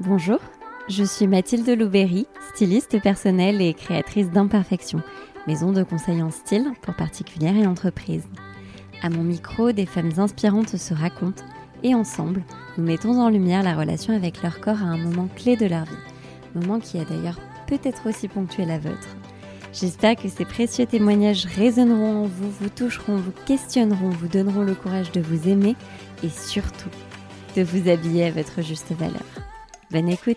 Bonjour, je suis Mathilde Louberry, styliste personnelle et créatrice d'Imperfection, maison de conseil en style pour particulières et entreprises. À mon micro, des femmes inspirantes se racontent et ensemble, nous mettons en lumière la relation avec leur corps à un moment clé de leur vie, moment qui a d'ailleurs peut-être aussi ponctué la vôtre. J'espère que ces précieux témoignages résonneront en vous, vous toucheront, vous questionneront, vous donneront le courage de vous aimer et surtout de vous habiller à votre juste valeur. Bonne écoute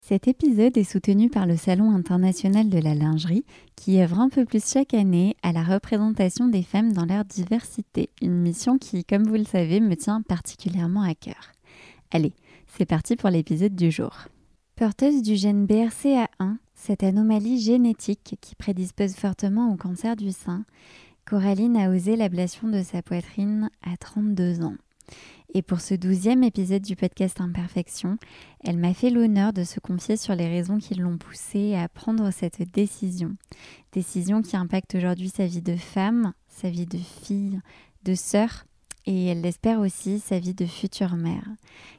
Cet épisode est soutenu par le Salon international de la lingerie qui œuvre un peu plus chaque année à la représentation des femmes dans leur diversité, une mission qui, comme vous le savez, me tient particulièrement à cœur. Allez, c'est parti pour l'épisode du jour. Porteuse du gène BRCA1, cette anomalie génétique qui prédispose fortement au cancer du sein, Coraline a osé l'ablation de sa poitrine à 32 ans. Et pour ce douzième épisode du podcast Imperfection, elle m'a fait l'honneur de se confier sur les raisons qui l'ont poussée à prendre cette décision. Décision qui impacte aujourd'hui sa vie de femme, sa vie de fille, de sœur, et elle l'espère aussi sa vie de future mère.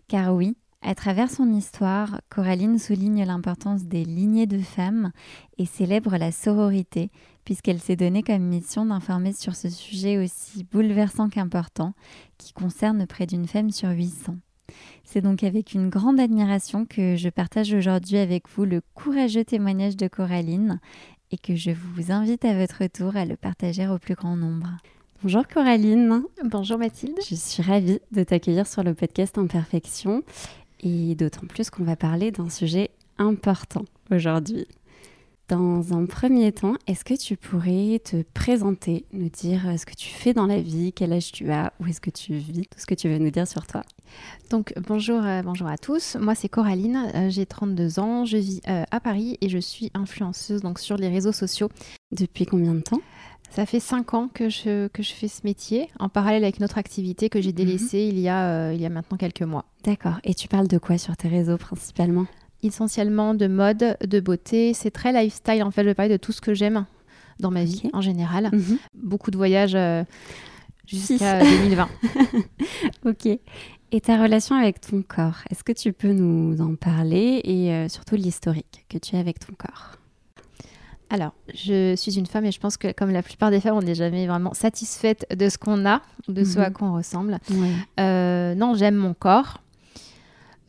Car oui, à travers son histoire, Coraline souligne l'importance des lignées de femmes et célèbre la sororité, puisqu'elle s'est donnée comme mission d'informer sur ce sujet aussi bouleversant qu'important, qui concerne près d'une femme sur 800. C'est donc avec une grande admiration que je partage aujourd'hui avec vous le courageux témoignage de Coraline et que je vous invite à votre tour à le partager au plus grand nombre. Bonjour Coraline. Bonjour Mathilde. Je suis ravie de t'accueillir sur le podcast Imperfection et d'autant plus qu'on va parler d'un sujet important aujourd'hui. Dans un premier temps, est-ce que tu pourrais te présenter, nous dire euh, ce que tu fais dans la vie, quel âge tu as, où est-ce que tu vis, tout ce que tu veux nous dire sur toi? Donc bonjour, euh, bonjour à tous, moi c'est Coraline, euh, j'ai 32 ans, je vis à Paris et je suis influenceuse donc sur les réseaux sociaux. Depuis combien de temps? Ça fait 5 ans que je, que je fais ce métier, en parallèle avec une autre activité que j'ai mhm. délaissée il, y a, il y a maintenant quelques mois. D'accord. Et tu parles de quoi sur tes réseaux principalement? Essentiellement de mode, de beauté. C'est très lifestyle. En fait, je vais parler de tout ce que j'aime dans ma vie en général. Mhm. Beaucoup de voyages euh, jusqu'à 2020. ok. Et ta relation avec ton corps, est-ce que tu peux nous en parler et euh, surtout l'historique que tu as avec ton corps? Alors, je suis une femme et je pense que comme la plupart des femmes, on n'est jamais vraiment satisfaite de ce qu'on a, de ce à mhm. quoi on ressemble. Euh, non, j'aime mon corps.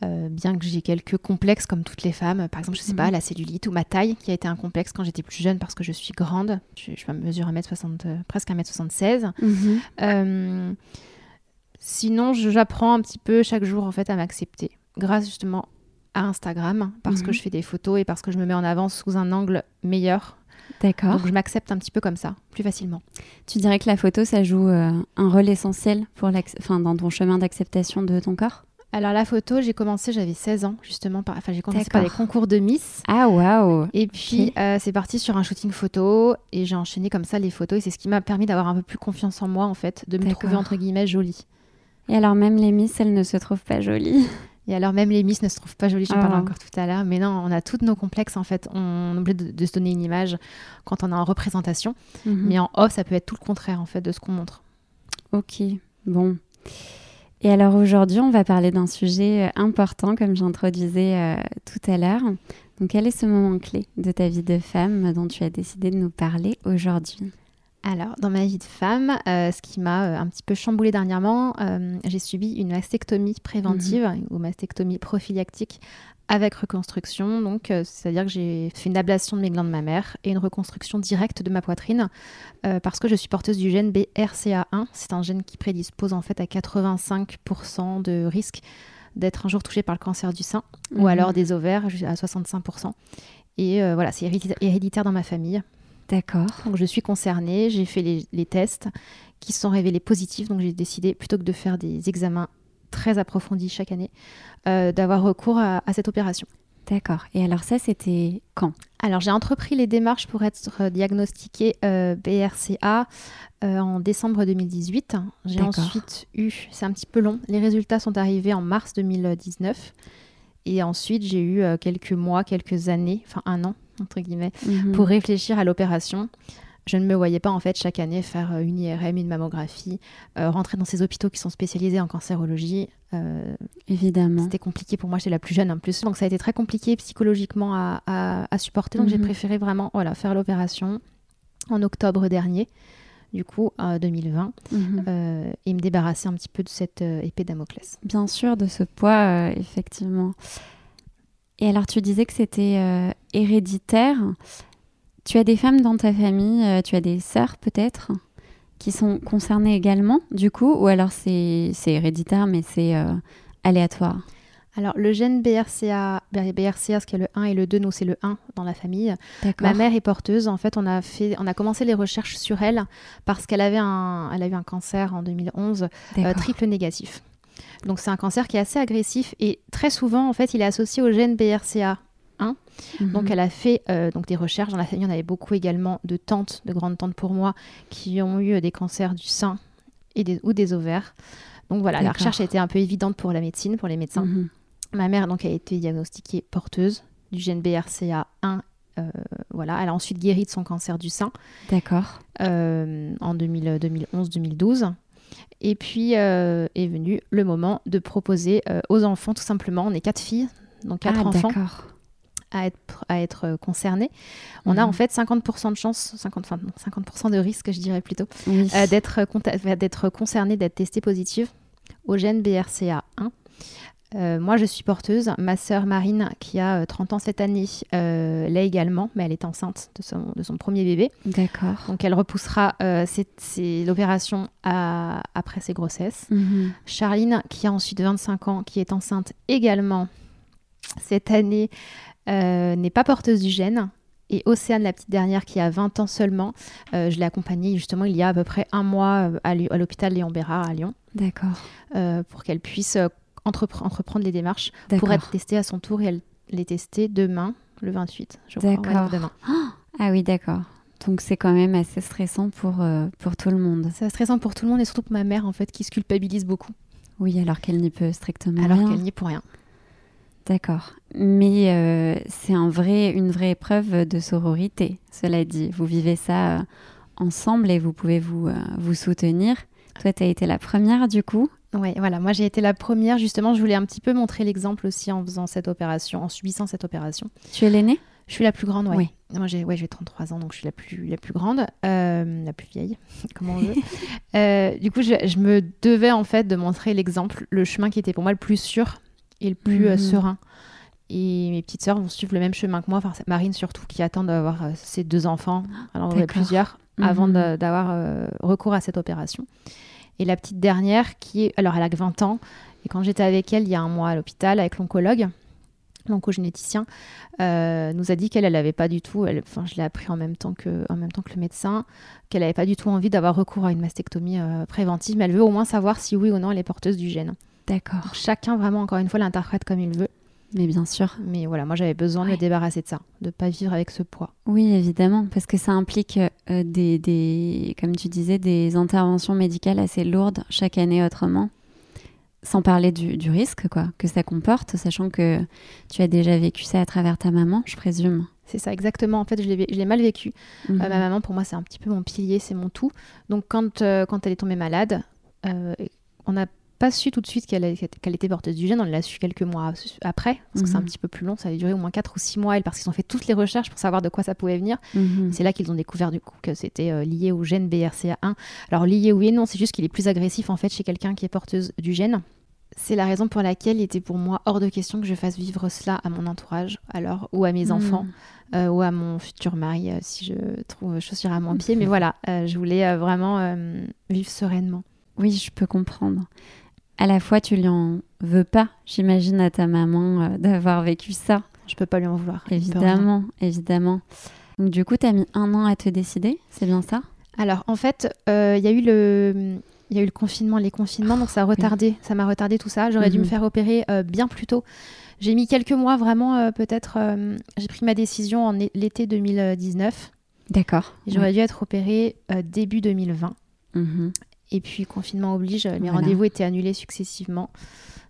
Euh, bien que j'ai quelques complexes comme toutes les femmes, par exemple, je sais pas, mhm. la cellulite ou ma taille, qui a été un complexe quand j'étais plus jeune parce que je suis grande, je, je mesure 1m60, euh, presque 1m76. Mhm. Euh, sinon, j'apprends un petit peu chaque jour en fait à m'accepter, grâce justement à Instagram, parce que mhm. je fais des photos et parce que je me mets en avant sous un angle meilleur. D'accord. Donc je m'accepte un petit peu comme ça, plus facilement. Tu dirais que la photo, ça joue un rôle essentiel pour enfin, dans ton chemin d'acceptation de ton corps? Alors la photo, j'ai commencé, j'avais 16 ans justement, par... enfin j'ai commencé par les concours de Miss. Ah waouh Et puis euh, c'est parti sur un shooting photo et j'ai enchaîné comme ça les photos et c'est ce qui m'a permis d'avoir un peu plus confiance en moi en fait, de me trouver entre guillemets jolie. Et alors même les Miss, elles ne se trouvent pas jolies et alors même les Miss ne se trouvent pas jolies, j'en parlais ah. encore tout à l'heure, mais non, on a tous nos complexes en fait. On oublie de, de, se donner une image quand on est en représentation, mhm. mais en off, ça peut être tout le contraire en fait de ce qu'on montre. Ok, bon. Et alors aujourd'hui, on va parler d'un sujet euh, important, comme j'introduisais euh, tout à l'heure. Donc, quel est ce moment clé de ta vie de femme dont tu as décidé de nous parler aujourd'hui? Alors, dans ma vie de femme, euh, ce qui m'a un petit peu chamboulée dernièrement, j'ai subi une mastectomie préventive mhm. ou mastectomie prophylactique avec reconstruction. Donc, euh, c'est-à-dire que j'ai fait une ablation de mes glandes mammaires et une reconstruction directe de ma poitrine euh, parce que je suis porteuse du gène BRCA1. C'est un gène qui prédispose en fait à 85% de risque d'être un jour touché par le cancer du sein ou mhm. alors des ovaires à 65%. Et euh, voilà, c'est héréditaire dans ma famille. D'accord. Donc je suis concernée, j'ai fait les, les, tests qui se sont révélés positifs, donc j'ai décidé plutôt que de faire des examens très approfondie chaque année, euh, d'avoir recours à, cette opération. D'accord. Et alors ça, c'était quand? Alors j'ai entrepris les démarches pour être diagnostiquée euh, BRCA euh, en décembre 2018. J'ai ensuite eu, c'est un petit peu long, les résultats sont arrivés en mars 2019. Et ensuite j'ai eu quelques mois, quelques années, enfin un an entre guillemets, mhm. pour réfléchir à l'opération. Je ne me voyais pas en fait chaque année faire euh, une IRM, une mammographie, euh, rentrer dans ces hôpitaux qui sont spécialisés en cancérologie. Euh, Évidemment. C'était compliqué pour moi, j'étais la plus jeune en plus. Donc ça a été très compliqué psychologiquement à, supporter. Donc j'ai mhm. préféré vraiment voilà, faire l'opération en octobre dernier, du coup, en 2020, mhm. et me débarrasser un petit peu de cette épée Damoclès. Bien sûr, de ce poids, effectivement. Et alors tu disais que c'était héréditaire. Tu as des femmes dans ta famille, euh, tu as des sœurs peut-être, qui sont concernées également, du coup, ou alors c'est héréditaire, mais c'est euh, aléatoire? Alors, le gène BRCA, BRCA, ce qui est le 1 et le 2, nous, c'est le 1 dans la famille. Ma mère est porteuse. En fait, on a, fait, on a commencé les recherches sur elle parce qu'elle avait un, elle a eu un cancer en 2011, euh, triple négatif. Donc, c'est un cancer qui est assez agressif et très souvent, en fait, il est associé au gène BRCA Mhm. Donc elle a fait euh, donc des recherches. Dans la famille, on avait beaucoup également de tantes, de grandes tantes pour moi, qui ont eu des cancers du sein et des, ou des ovaires. Donc voilà, la recherche a été un peu évidente pour la médecine, pour les médecins. Mhm. Ma mère donc a été diagnostiquée porteuse du gène BRCA1 euh, voilà, elle a ensuite guéri de son cancer du sein. D'accord. Euh, en 2011-2012. Et puis est venu le moment de proposer aux enfants, tout simplement. On est quatre filles, donc quatre ah, enfants à être, à être euh, concernés, on a en mhm. fait 50% de chance, 50, 50% de risque, je dirais plutôt, euh, d'être, d'être concerné, d'être testé positive au gène BRCA1. Euh, moi, je suis porteuse. Ma sœur Marine, qui a 30 ans cette année, l'est également, mais elle est enceinte de son, de son premier bébé. D'accord. Donc, elle repoussera l'opération après ses grossesses. Mhm. Charline, qui a ensuite 25 ans, qui est enceinte également cette année, euh, n'est pas porteuse du gène. Et Océane, la petite dernière, qui a 20 ans seulement, euh, je l'ai accompagnée justement il y a à peu près un mois euh, à l'hôpital Léon Bérard à Lyon. D'accord. pour qu'elle puisse entreprendre les démarches pour être testée à son tour et elle l'est testée demain, le 28, je crois. D'accord. demain. ah oui, d'accord. Donc c'est quand même assez stressant pour, pour tout le monde. C'est stressant pour tout le monde et surtout pour ma mère en fait qui se culpabilise beaucoup. Oui, alors qu'elle n'y peut strictement alors rien. Alors qu'elle n'y peut rien. D'accord. Mais euh, c'est un vrai, une vraie épreuve de sororité, cela dit. Vous vivez ça euh, ensemble et vous pouvez vous, euh, vous soutenir. Toi, tu as été la première du coup? Oui, voilà. Moi, j'ai été la première. Justement, je voulais un petit peu montrer l'exemple aussi en faisant cette opération, en subissant cette opération. Tu es l'aînée? Je suis la plus grande, ouais. oui. Moi, j'ai ouais, 33 ans, donc je suis la plus, la plus grande, la plus vieille, comme on veut. du coup, je, je me devais en fait de montrer l'exemple, le chemin qui était pour moi le plus sûr et le plus euh, mhm. serein. Et mes petites sœurs vont suivre le même chemin que moi, enfin Marine surtout, qui attend d'avoir euh, ses deux enfants, alors on plusieurs, avant mhm. d'avoir euh, recours à cette opération. Et la petite dernière, qui est, alors elle a que 20 ans, et quand j'étais avec elle il y a un mois à l'hôpital avec l'oncologue, l'oncogénéticien, euh, nous a dit qu'elle n'avait pas du tout, elle, enfin je l'ai appris en même temps que, en même temps que le médecin, qu'elle n'avait pas du tout envie d'avoir recours à une mastectomie préventive, mais elle veut au moins savoir si oui ou non elle est porteuse du gène. D'accord. Chacun, vraiment, encore une fois, l'interprète comme il veut. Mais bien sûr. Mais voilà, moi j'avais besoin de me débarrasser de ça, de pas vivre avec ce poids. Oui, évidemment, parce que ça implique euh, des, des, comme tu disais, des interventions médicales assez lourdes chaque année autrement. Sans parler du, du, risque quoi, que ça comporte, sachant que tu as déjà vécu ça à travers ta maman, je présume. C'est ça, exactement. En fait, je l'ai mal vécu. Euh, mhm. ma maman, pour moi, c'est un petit peu mon pilier, c'est mon tout. Donc, quand, euh, quand elle est tombée malade, on a pas su tout de suite qu'elle était porteuse du gène, on l'a su quelques mois après, parce que c'est un mhm. petit peu plus long, ça a duré au moins 4 ou 6 mois, parce qu'ils ont fait toutes les recherches pour savoir de quoi ça pouvait venir. Mhm. C'est là qu'ils ont découvert du coup que c'était euh, lié au gène BRCA1. Alors lié oui et non, c'est juste qu'il est plus agressif en fait chez quelqu'un qui est porteuse du gène. C'est la raison pour laquelle il était pour moi hors de question que je fasse vivre cela à mon entourage, alors, ou à mes mhm. enfants, euh, ou à mon futur mari, euh, si je trouve chaussure à mon pied. Mais voilà, je voulais vraiment vivre sereinement. Oui, je peux comprendre à la fois tu lui en veux pas, j'imagine, à ta maman euh, d'avoir vécu ça. Je peux pas lui en vouloir. Évidemment, évidemment. Donc du coup, tu as mis un an à te décider, c'est bien ça? Alors en fait, il euh, y a eu le... Il y a eu le confinement, les confinements, donc ça a retardé, ça m'a retardé tout ça. J'aurais dû me mhm. faire opérer euh, bien plus tôt. J'ai mis quelques mois vraiment, peut-être. j'ai pris ma décision en l'été 2019. D'accord. J'aurais dû être opérée début 2020. Et puis, confinement oblige, les rendez-vous étaient annulés successivement.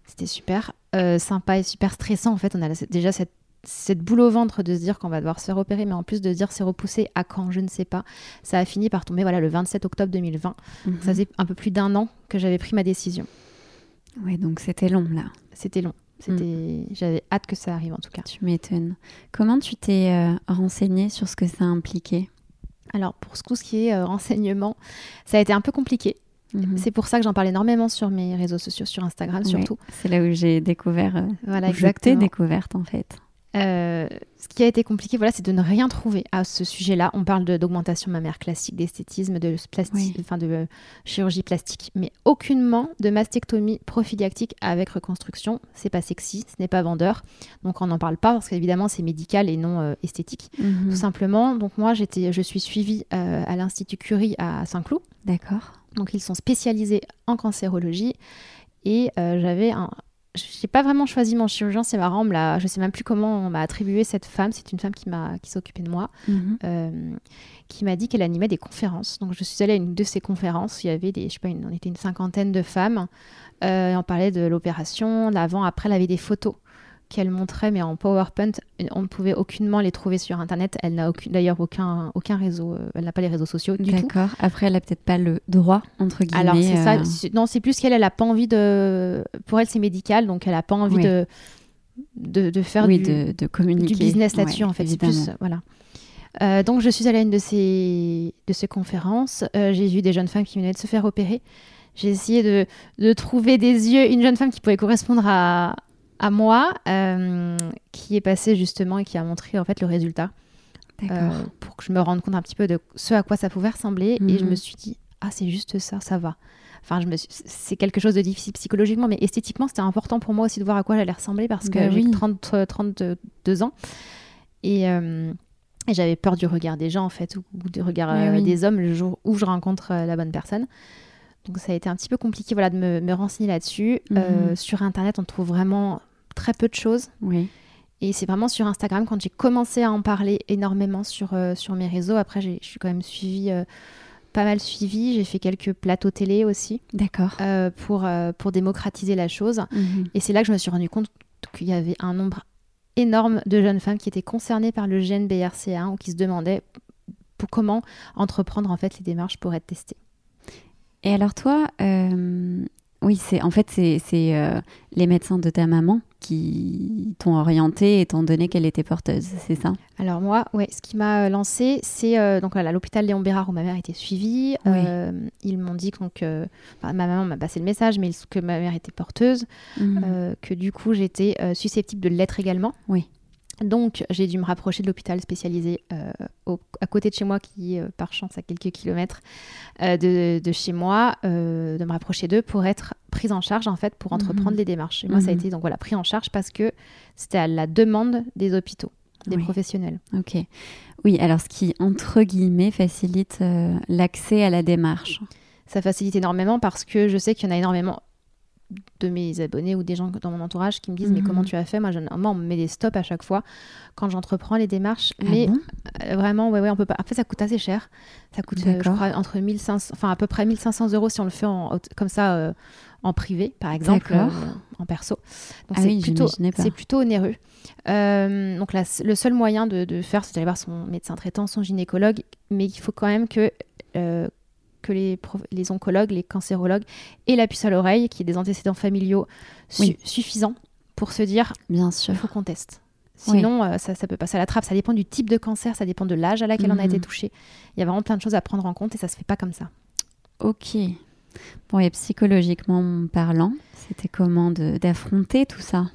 C'était super euh, sympa et super stressant. En fait, on a déjà cette cette boule au ventre de se dire qu'on va devoir se faire opérer, mais en plus de se dire c'est repoussé à quand, je ne sais pas. Ça a fini par tomber voilà, le 27 octobre 2020. Ça mhm. faisait un peu plus d'un an que j'avais pris ma décision. Oui, donc c'était long là. C'était long. C'était, mm. J'avais hâte que ça arrive en tout cas. Tu m'étonnes. Comment tu t'es euh, renseignée sur ce que ça impliquait? Alors pour ce qui est euh, renseignement, ça a été un peu compliqué. Mhm. C'est pour ça que j'en parle énormément sur mes réseaux sociaux, sur Instagram surtout. c'est là où j'ai découvert, euh, voilà, exactement. découverte en fait. Euh, ce qui a été compliqué, voilà, c'est de ne rien trouver à ce sujet-là. On parle d'augmentation mammaire classique, d'esthétisme, de, plastique, de euh, chirurgie plastique, mais aucunement de mastectomie prophylactique avec reconstruction. C'est pas sexy, ce n'est pas vendeur, donc on n'en parle pas parce qu'évidemment c'est médical et non esthétique, mhm. tout simplement. Donc moi, j'étais, je suis suivie à l'Institut Curie à Saint-Cloud. D'accord. Donc ils sont spécialisés en cancérologie. Et euh, j'avais un. Je n'ai pas vraiment choisi mon chirurgien, c'est marrant. Je ne sais même plus comment on m'a attribué cette femme. C'est une femme qui m'a qui s'occupait de moi, mhm. euh, qui m'a dit qu'elle animait des conférences. Donc je suis allée à une de ces conférences. Il y avait des, je sais pas, on était une cinquantaine de femmes. Euh, on parlait de l'opération, l'avant, après, elle avait des photos qu'elle montrait, mais en PowerPoint, on ne pouvait aucunement les trouver sur Internet. Elle n'a d'ailleurs aucun, aucun réseau, euh, elle n'a pas les réseaux sociaux du tout. D'accord. Après, elle n'a peut-être pas le droit, entre guillemets. Alors, c'est ça. Euh, non, c'est plus qu'elle, elle n'a pas envie de. Pour elle, c'est médical, donc elle n'a pas envie de, de, faire du, de, communiquer. du business là-dessus, en fait. C'est plus. Voilà. Euh, donc, je suis allée à une de ces, de ces conférences. J'ai vu des jeunes femmes qui venaient de se faire opérer. J'ai essayé de, de, trouver des yeux, une jeune femme qui pouvait correspondre à, à moi euh, qui est passé justement et qui a montré en fait le résultat euh, pour que je me rende compte un petit peu de ce à quoi ça pouvait ressembler. Et je me mhm. suis dit ah c'est juste ça ça va. Enfin je me c'est quelque chose de difficile psychologiquement mais esthétiquement c'était important pour moi aussi de voir à quoi j'allais ressembler parce que bah j'ai 30 32 ans. Et, euh, j'avais peur du regard des gens en fait ou, du regard des hommes le jour où je rencontre la bonne personne. Donc ça a été un petit peu compliqué voilà, de me, renseigner là-dessus. Euh, mhm. sur Internet, on trouve vraiment très peu de choses. Oui. Et c'est vraiment sur Instagram, quand j'ai commencé à en parler énormément sur, euh, sur mes réseaux, après je suis quand même suivie, euh, pas mal suivie, j'ai fait quelques plateaux télé aussi. D'accord. pour, pour démocratiser la chose. Mhm. Et c'est là que je me suis rendu compte qu'il y avait un nombre énorme de jeunes femmes qui étaient concernées par le gène BRCA1 ou qui se demandaient pour comment entreprendre en fait les démarches pour être testées. Et alors toi, euh, oui, c'est en fait c'est euh, les médecins de ta maman qui t'ont orientée étant donné qu'elle était porteuse, c'est ça? Alors moi, ouais, ce qui m'a lancé, c'est euh, donc à l'hôpital Léon Bérard où ma mère était suivie. ils m'ont dit que ma maman m'a passé le message, mais que ma mère était porteuse, mhm. que du coup j'étais susceptible de l'être également. Oui. Donc, j'ai dû me rapprocher de l'hôpital spécialisé euh, à côté de chez moi, qui est euh, par chance à quelques kilomètres euh, de, chez moi, de me rapprocher d'eux pour être prise en charge, en fait, pour entreprendre mhm. les démarches. Et moi, ça a mhm. été donc voilà, pris en charge parce que c'était à la demande des hôpitaux, des professionnels. Ok. Oui, alors ce qui, entre guillemets, facilite l'accès à la démarche. Ça facilite énormément parce que je sais qu'il y en a énormément de mes abonnés ou des gens dans mon entourage qui me disent mais comment mhm. tu as fait? Moi, moi on me met des stops à chaque fois quand j'entreprends les démarches. Ah mais euh, vraiment ouais ouais on peut pas. Après ça coûte assez cher. Ça coûte euh, je crois entre 1500 enfin à peu près 1500 euros si on le fait en, comme ça euh, en privé par exemple en perso. Donc ah c'est plutôt c'est plutôt onéreux. Donc le seul moyen de, de faire c'est d'aller voir son médecin traitant son gynécologue mais il faut quand même que que les, les oncologues, les cancérologues et la puce à l'oreille, qui est des antécédents familiaux suffisants pour se dire bien sûr, il faut qu'on teste. Sinon, euh, ça, ça peut passer à la trappe. Ça dépend du type de cancer, ça dépend de l'âge à laquelle on a été mhm. touché. Il y a vraiment plein de choses à prendre en compte et ça se fait pas comme ça. Ok. Bon, et psychologiquement parlant, c'était comment d'affronter tout ça?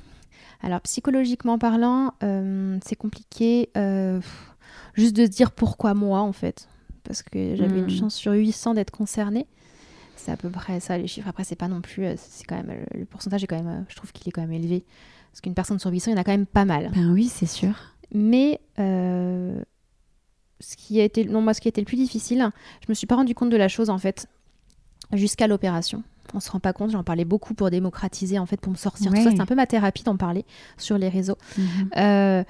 Alors, psychologiquement parlant, euh, c'est compliqué. Euh, juste de se dire pourquoi moi, en fait parce que j'avais une hmm. chance sur 800 d'être concernée. C'est à peu près ça les chiffres. Après, c'est pas non plus. Euh, c'est quand même le pourcentage est quand même. Euh, je trouve qu'il est quand même élevé parce qu'une personne sur 800, il y en a quand même pas mal. Ben oui, c'est sûr. Mais euh, ce qui a été non moi ce qui a été le plus difficile, je me suis pas rendu compte de la chose en fait jusqu'à l'opération. On se rend pas compte, j'en parlais beaucoup pour démocratiser, en fait, pour me sortir. Tout ça, c'est un peu ma thérapie d'en parler sur les réseaux. Mhm.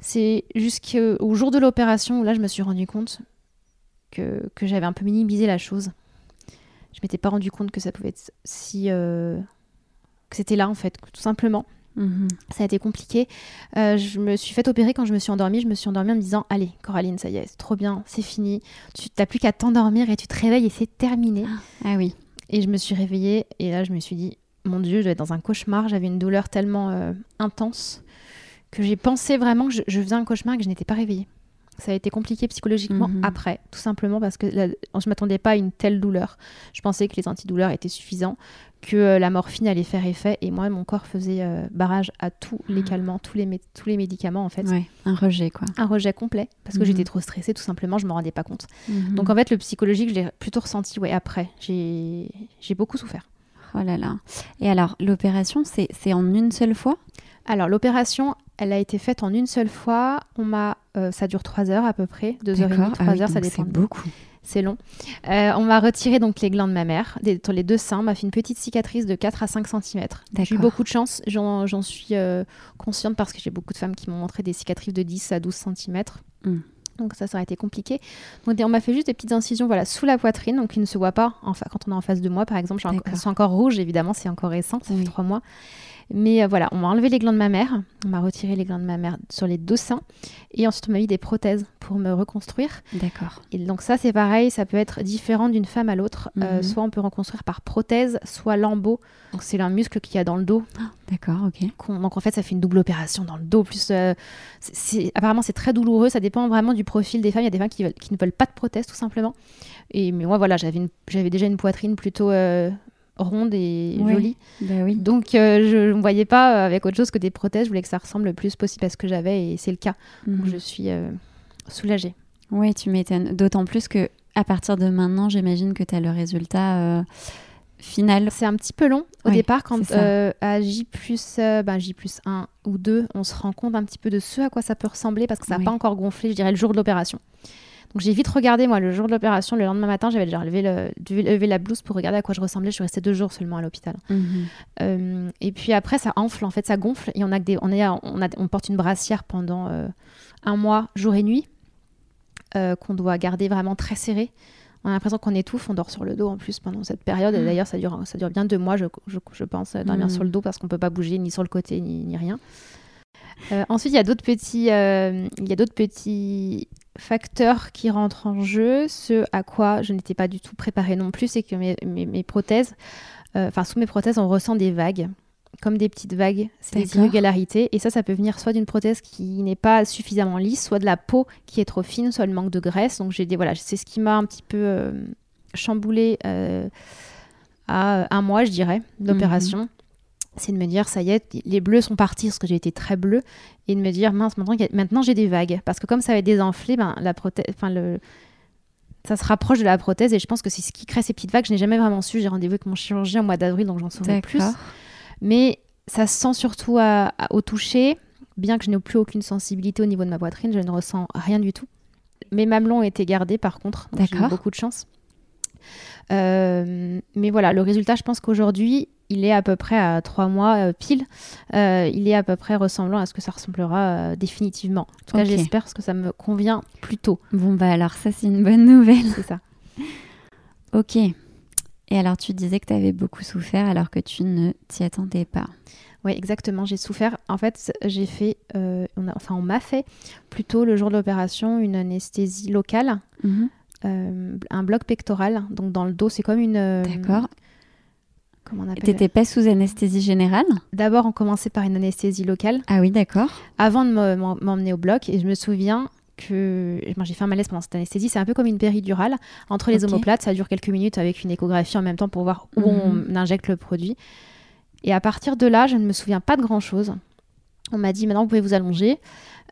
c'est jusqu'au jour de l'opération où là, je me suis rendu compte que, j'avais un peu minimisé la chose. Je m'étais pas rendu compte que ça pouvait être si. Euh, que c'était là, en fait, tout simplement. Mhm. Ça a été compliqué. Euh, je me suis fait opérer quand je me suis endormie. Je me suis endormie en me disant Allez, Coraline, ça y est, c'est trop bien, c'est fini. Tu n'as plus qu'à t'endormir et tu te réveilles et c'est terminé. Ah oui. Et je me suis réveillée et là, je me suis dit Mon Dieu, je vais être dans un cauchemar. J'avais une douleur tellement euh, intense que j'ai pensé vraiment que je, faisais un cauchemar et que je n'étais pas réveillée. Ça a été compliqué psychologiquement mhm. après, tout simplement parce que je ne m'attendais pas à une telle douleur. Je pensais que les antidouleurs étaient suffisants, que euh, la morphine allait faire effet, et moi, mon corps faisait euh, barrage à tous les ah. calmants, tous les, tous les médicaments en fait. un rejet quoi. Un rejet complet, parce que mhm. j'étais trop stressée, tout simplement, je me rendais pas compte. Mhm. Donc en fait, le psychologique, je l'ai plutôt ressenti ouais, après. J'ai beaucoup souffert. Oh là là. Et alors, l'opération, c'est en une seule fois? Alors l'opération, elle a été faite en une seule fois. On m'a, euh, ça dure trois heures à peu près, deux heures et demie, trois ah heures, ça dépend. C'est beaucoup. C'est long. Euh, on m'a retiré donc les glandes mammaires, des, les deux seins, m'a fait une petite cicatrice de 4 à 5 cm. J'ai eu beaucoup de chance, j'en suis euh, consciente parce que j'ai beaucoup de femmes qui m'ont montré des cicatrices de 10 à 12 cm. Hmm. Donc ça, ça aurait été compliqué. Donc on m'a fait juste des petites incisions voilà, sous la poitrine, donc qui ne se voient pas enfin, quand on est en face de moi, par exemple. Sont encore rouges, évidemment, c'est encore récent, ça fait trois mois. Mais euh, voilà, on m'a enlevé les glandes mammaires, on m'a retiré les glandes mammaires sur les deux seins, et ensuite on m'a mis des prothèses pour me reconstruire. D'accord. Et donc ça c'est pareil, ça peut être différent d'une femme à l'autre. Euh, mhm. soit on peut reconstruire par prothèse, soit lambeau. Donc c'est un muscle qu'il y a dans le dos. Ah, d'accord, ok. Donc en fait ça fait une double opération dans le dos. Plus, euh, apparemment c'est très douloureux, ça dépend vraiment du profil des femmes. Il y a des femmes qui, qui ne veulent pas de prothèse tout simplement. Et mais moi voilà, j'avais déjà une poitrine plutôt ronde et jolie. Bah oui. Donc euh, je ne voyais pas avec autre chose que des prothèses. Je voulais que ça ressemble le plus possible à ce que j'avais et c'est le cas. Donc mhm. je suis euh, soulagée. Oui, tu m'étonnes. D'autant plus que à partir de maintenant, j'imagine que tu as le résultat euh, final. C'est un petit peu long au départ quand à J plus, ben, J plus 1 ou 2, on se rend compte un petit peu de ce à quoi ça peut ressembler parce que ça n'a pas encore gonflé, je dirais, le jour de l'opération. Donc j'ai vite regardé, moi, le jour de l'opération, le lendemain matin, j'avais déjà levé, le, la blouse pour regarder à quoi je ressemblais. Je suis restée deux jours seulement à l'hôpital. Mhm. Euh, et puis après, ça enfle, en fait, ça gonfle. Et on, a des, on, est, on, a, on porte une brassière pendant euh, un mois, jour et nuit, euh, qu'on doit garder vraiment très serré. On a l'impression qu'on étouffe, on dort sur le dos en plus pendant cette période. Et mhm. d'ailleurs, ça dure, ça dure bien deux mois, je, je, je pense, dormir mhm. sur le dos parce qu'on ne peut pas bouger ni sur le côté ni, ni rien. Ensuite, il y a d'autres petits, il y a d'autres petits facteur qui rentre en jeu, ce à quoi je n'étais pas du tout préparée non plus, c'est que mes, prothèses, euh, enfin sous mes prothèses, on ressent des vagues, comme des petites vagues, c'est des irrégularités, et ça, ça peut venir soit d'une prothèse qui n'est pas suffisamment lisse, soit de la peau qui est trop fine, soit le manque de graisse. Donc j'ai des voilà, c'est ce qui m'a un petit peu euh, chamboulé euh, à un mois, je dirais, d'opération. C'est de me dire, ça y est, les bleus sont partis parce que j'ai été très bleue, et de me dire, mince, maintenant, maintenant j'ai des vagues. Parce que comme ça va être désenflé, ben, la prothèse, enfin, le, ça se rapproche de la prothèse, et je pense que c'est ce qui crée ces petites vagues. Je n'ai jamais vraiment su, j'ai rendez-vous avec mon chirurgien au mois d'avril, donc j'en saurai plus. Mais ça se sent surtout au toucher, bien que je n'ai plus aucune sensibilité au niveau de ma poitrine, je ne ressens rien du tout. Mes mamelons ont été gardés par contre, j'ai eu beaucoup de chance. Euh, mais voilà, le résultat, je pense qu'aujourd'hui, il est à peu près à trois mois euh, pile. Euh, il est à peu près ressemblant à ce que ça ressemblera euh, définitivement. En tout cas, j'espère parce que ça me convient plutôt. Bon, bah alors ça, c'est une bonne nouvelle. C'est ça. ok. Et alors, tu disais que tu avais beaucoup souffert alors que tu ne t'y attendais pas. Oui, exactement. J'ai souffert. En fait, j'ai fait, on a, enfin, on m'a fait plutôt le jour de l'opération une anesthésie locale. Mhm. un bloc pectoral, donc dans le dos, c'est comme une, D'accord. Comment on T'étais pas sous anesthésie générale? D'abord, on commençait par une anesthésie locale. Ah oui, d'accord. Avant de m'emmener au bloc, et je me souviens que j'ai fait un malaise pendant cette anesthésie. C'est un peu comme une péridurale. Entre les omoplates, ça dure quelques minutes avec une échographie en même temps pour voir où mhm. on injecte le produit. Et à partir de là, je ne me souviens pas de grand-chose. On m'a dit maintenant vous pouvez vous allonger.